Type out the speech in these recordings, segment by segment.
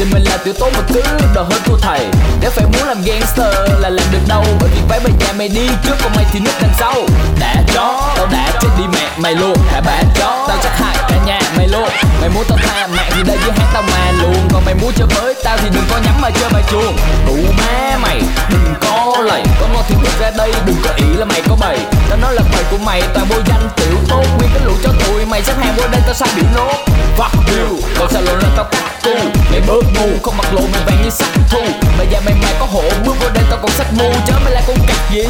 trên mình là tiểu tố mà cứ đòi hơn thua thầy. Nếu phải muốn làm gangster là làm được đâu. Bởi vì phải bây nhà mày đi trước còn mày thì núp đằng sau. Đã chó, tao đã chết đi mẹ mày luôn. Hả bà chó, tao chắc hại cả nhà mày luôn. Mày muốn tao tha mạng thì đây với hát tao mà luôn. Còn mày muốn chơi với tao thì đừng có nhắm mà chơi bài chuông Đủ má mày, đừng có lầy. Có ngon thì bước ra đây, đừng có ý là mày có bầy Tao nói là bầy của mày toàn vô danh tiểu tốt. Nguyên cái lũ cho tụi mày. Xếp hàng qua đây tao sai biểu nốt. Fuck you, còn sao lộn là tao cắt tu Mày bớt ngu, không mặc lộ mày vàng như sắc thu. Mày giờ mày mày có hộ bước vô đây tao còn sách mu Chớ mày là con cặc gì.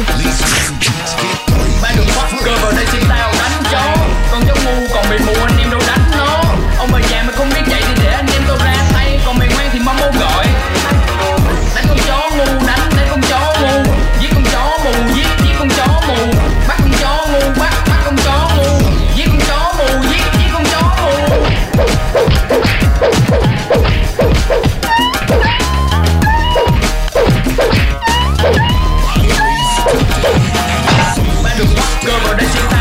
luego recitar